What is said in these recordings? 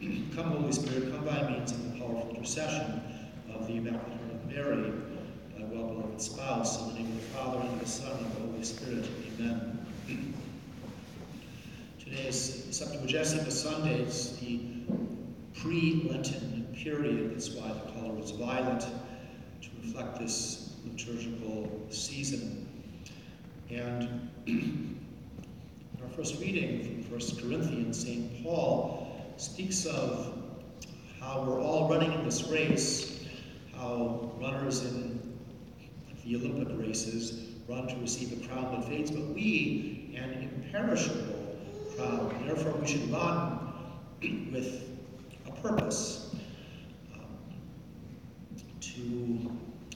come, Holy Spirit, come by means of the powerful intercession of the Immaculate Heart of Mary, my well beloved spouse, in the name of the Father, and of the Son, and of the Holy Spirit. Amen. Today is Septuagesima Sunday. It's the pre Lenten period. That's why the color is violet, to reflect this liturgical season. And our first reading from 1 Corinthians, St. Paul speaks of how we're all running in this race, how runners in the Olympic races run to receive a crown that fades, but we, an imperishable crown. Therefore, we should run with a purpose um, to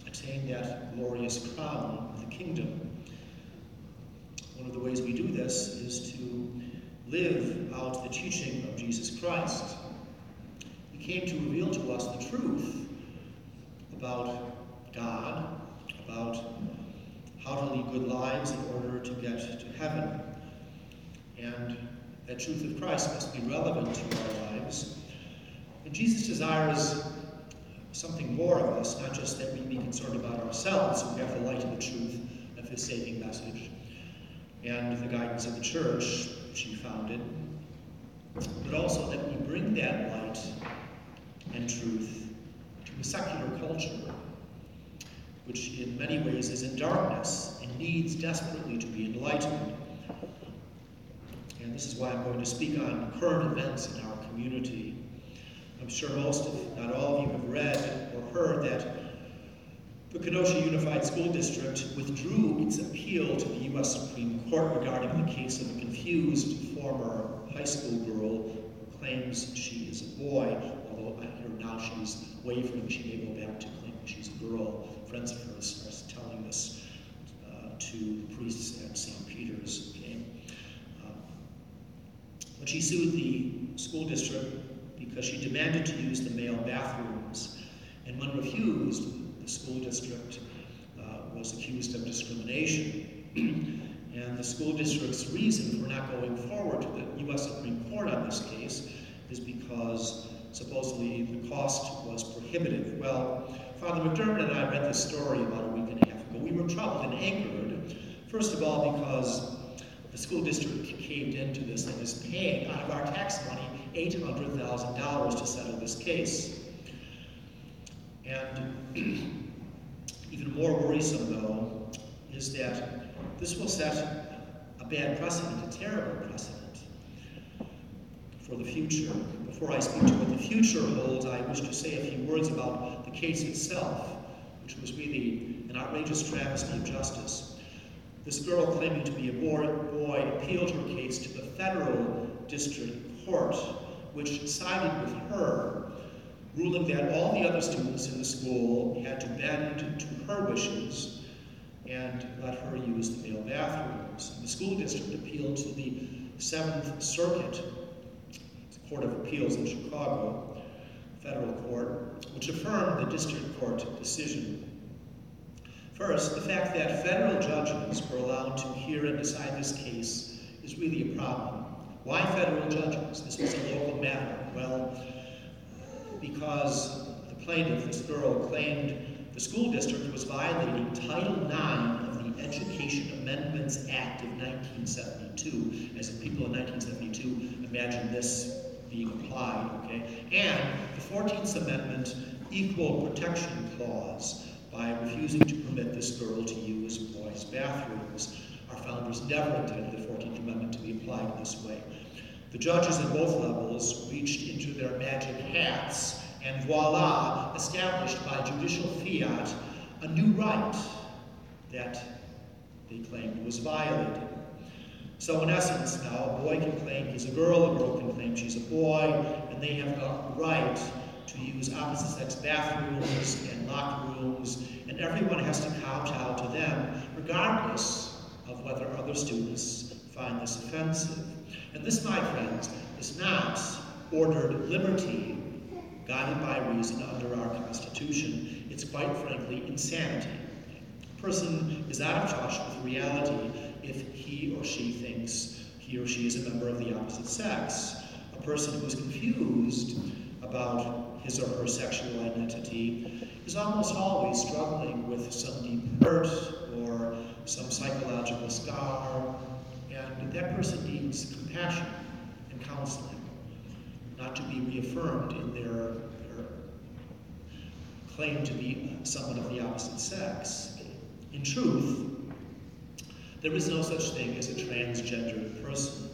attain that glorious crown of the kingdom. One of the ways we do this is to live out the teaching of Jesus Christ. He came to reveal to us the truth about God, about how to lead good lives in order to get to heaven. And that truth of Christ must be relevant to our lives. And Jesus desires something more of us, not just that we be concerned about ourselves, we have the light of the truth of his saving message and the guidance of the church she founded, but also that we bring that light and truth to a secular culture which in many ways is in darkness and needs desperately to be enlightened. And this is why I'm going to speak on current events in our community. I'm sure most, if not all of you, have read or heard that the Kenosha Unified School District withdrew its appeal to the U.S. Supreme Court regarding the case of a confused former high school girl who claims she is a boy, although I hear now she's wavering, she may go back to claiming she's a girl. Friends of hers are telling this uh, to the priests at St. Peter's. Okay? Um, but she sued the school district because she demanded to use the male bathrooms, and when refused, the school district uh, was accused of discrimination. and the school district's reason for not going forward to the U.S. Supreme Court on this case is because supposedly the cost was prohibitive. Well, Father McDermott and I read this story about a week and a half ago. We were troubled and angered, first of all, because the school district caved into this and is paying out of our tax money $800,000 to settle this case. And even more worrisome, though, is that this will set a bad precedent, a terrible precedent for the future. Before I speak to what the future holds, I wish to say a few words about the case itself, which was really an outrageous travesty of justice. This girl, claiming to be a boy, appealed her case to the federal district court, which sided with her ruling that all the other students in the school had to bend to her wishes and let her use the male bathrooms. The school district appealed to the Seventh Circuit, Court of Appeals in Chicago, federal court, which affirmed the district court decision. First, the fact that federal judges were allowed to hear and decide this case is really a problem. Why federal judges? This was a local matter. Well, because the plaintiff, this girl, claimed the school district was violating Title IX of the Education Amendments Act of 1972. As people in 1972 imagine this being applied, okay? And the 14th Amendment Equal Protection Clause by refusing to permit this girl to use boys' bathrooms. Our founders never intended the 14th Amendment to be applied this way. The judges at both levels reached into their magic hats and voila, established by judicial fiat a new right that they claimed was violated. So, in essence, now a boy can claim he's a girl, a girl can claim she's a boy, and they have got the right to use opposite sex bathrooms and locker rooms, and everyone has to kowtow to them, regardless of whether other students find this offensive. And this, my friends, is not ordered liberty guided by reason under our Constitution. It's quite frankly insanity. A person is out of touch with reality if he or she thinks he or she is a member of the opposite sex. A person who is confused about his or her sexual identity is almost always struggling with some deep hurt or some psychological scar, and that person needs compassion and counseling, not to be reaffirmed in their, their claim to be someone of the opposite sex. In truth, there is no such thing as a transgender person,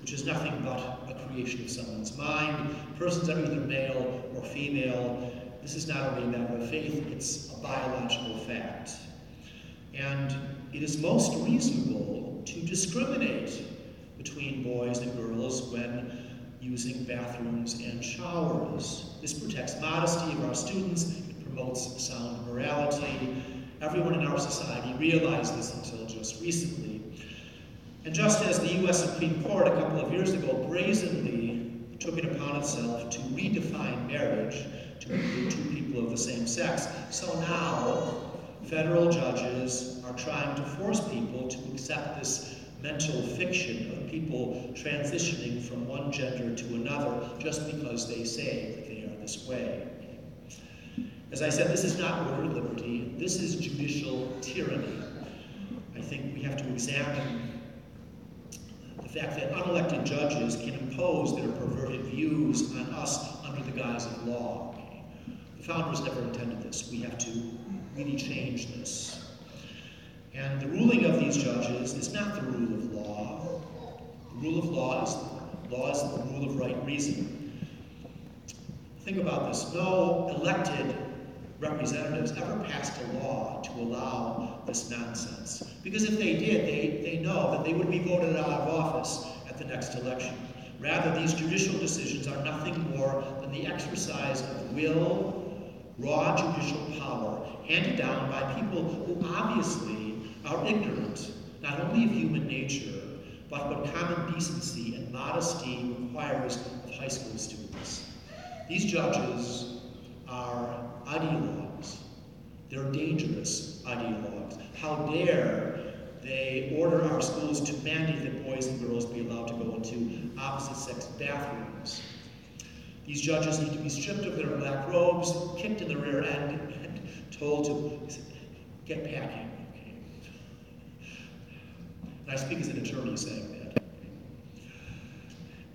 which is nothing but a creation of someone's mind. Persons are either male or female. This is not only a matter of faith, it's a biological fact. And it is most reasonable to discriminate between boys and girls when using bathrooms and showers. This protects modesty of our students, it promotes sound morality. Everyone in our society realized this until just recently. And just as the U.S. Supreme Court a couple of years ago brazenly took it upon itself to redefine marriage to include two people of the same sex, so now federal judges are trying to force people to accept this mental fiction of people transitioning from one gender to another just because they say that they are this way. As I said, this is not ordered liberty, this is judicial tyranny. I think we have to examine the fact that unelected judges can impose their perverted views on us under the guise of law. The founders never intended this. We have to really change this. And the ruling of these judges is not the rule of law. The rule of law is, law is the rule of right reason. Think about this. No elected representatives ever passed a law to allow this nonsense. Because if they did, they, they know that they would be voted out of office at the next election. Rather, these judicial decisions are nothing more than the exercise of will raw judicial power handed down by people who obviously are ignorant not only of human nature, but what common decency and modesty requires of high school students. These judges are ideologues. They're dangerous ideologues. How dare they order our schools to mandate that boys and girls be allowed to go into opposite sex bathrooms? These judges need to be stripped of their black robes, kicked in the rear end, and told to get packing. Okay? And I speak as an attorney saying that.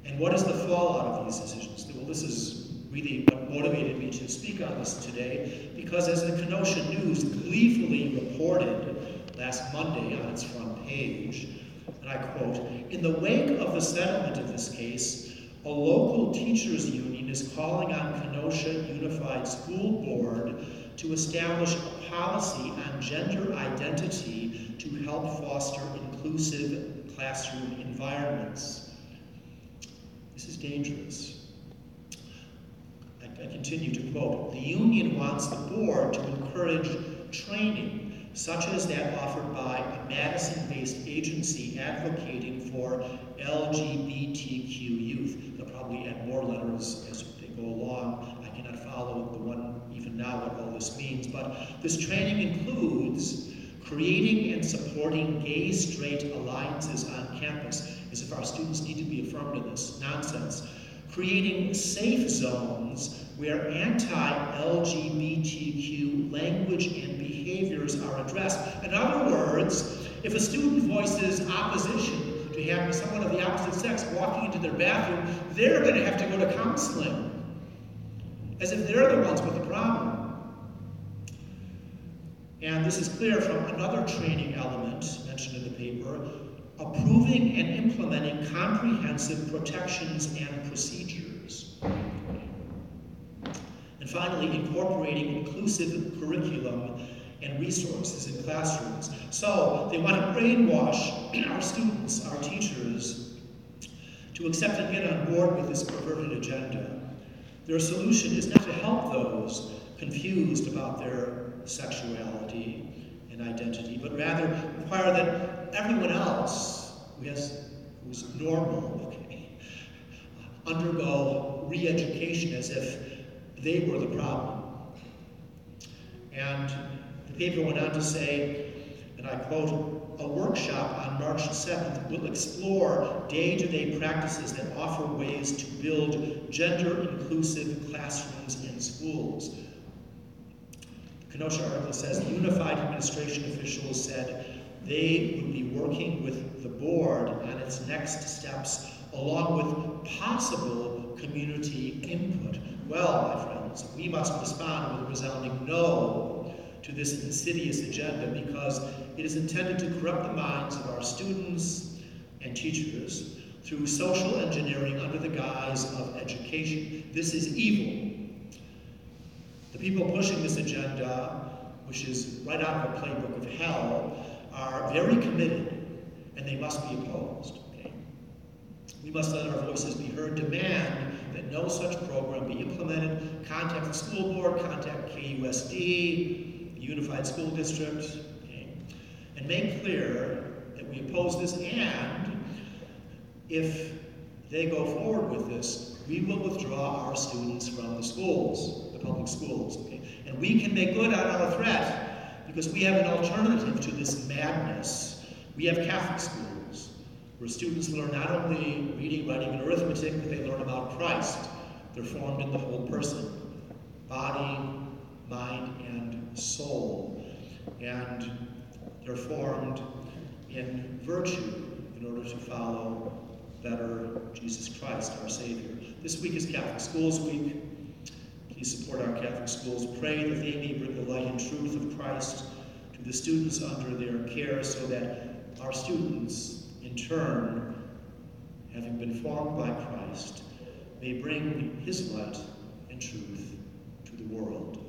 And what is the fallout of these decisions? Well, this is really what motivated me to speak on this today, because as the Kenosha News gleefully reported last Monday on its front page, and I quote, in the wake of the settlement of this case, a local teachers union is calling on Kenosha Unified School Board to establish a policy on gender identity to help foster inclusive classroom environments. This is dangerous. I, I continue to quote The union wants the board to encourage training such as that offered by a Madison based agency advocating for LGBTQ youth. They'll probably add more letters as they go along. I cannot follow the one even now what all this means, but this training includes creating and supporting gay straight alliances on campus, as if our students need to be affirmed in this nonsense. Creating safe zones where anti LGBTQ language and behaviors are addressed. In other words, if a student voices opposition to having someone of the opposite sex walking into their bathroom, they're going to have to go to counseling, as if they're the ones with the problem. And this is clear from another training element mentioned in the paper approving and implementing comprehensive protections and procedures. And finally, incorporating inclusive curriculum and resources in classrooms. So they want to brainwash our students, our teachers, to accept and get on board with this perverted agenda. Their solution is not to help those confused about their sexuality and identity, but rather require that everyone else who has, who's normal, okay, undergo re-education as if they were the problem. And paper went on to say, and I quote, a workshop on March 7th will explore day to day practices that offer ways to build gender inclusive classrooms in schools. The Kenosha article says the unified administration officials said they would be working with the board on its next steps along with possible community input. Well, my friends, we must respond with a resounding no to this insidious agenda because it is intended to corrupt the minds of our students and teachers through social engineering under the guise of education. This is evil. The people pushing this agenda, which is right out of a playbook of hell, are very committed and they must be opposed. Okay? We must let our voices be heard, demand that no such program be implemented, contact the school board, contact KUSD, unified school district, okay, and make clear that we oppose this, and if they go forward with this, we will withdraw our students from the schools, the public schools, okay? And we can make good on our threat because we have an alternative to this madness. We have Catholic schools where students learn not only reading, writing, and arithmetic, but they learn about Christ. They're formed in the whole person body, mind, and soul. And they're formed in virtue in order to follow better Jesus Christ, our Savior. This week is Catholic Schools Week. Please support our Catholic schools. Pray that they may bring the light and truth of Christ to the students under their care so that our students, in turn, having been formed by Christ, may bring his light and truth to the world.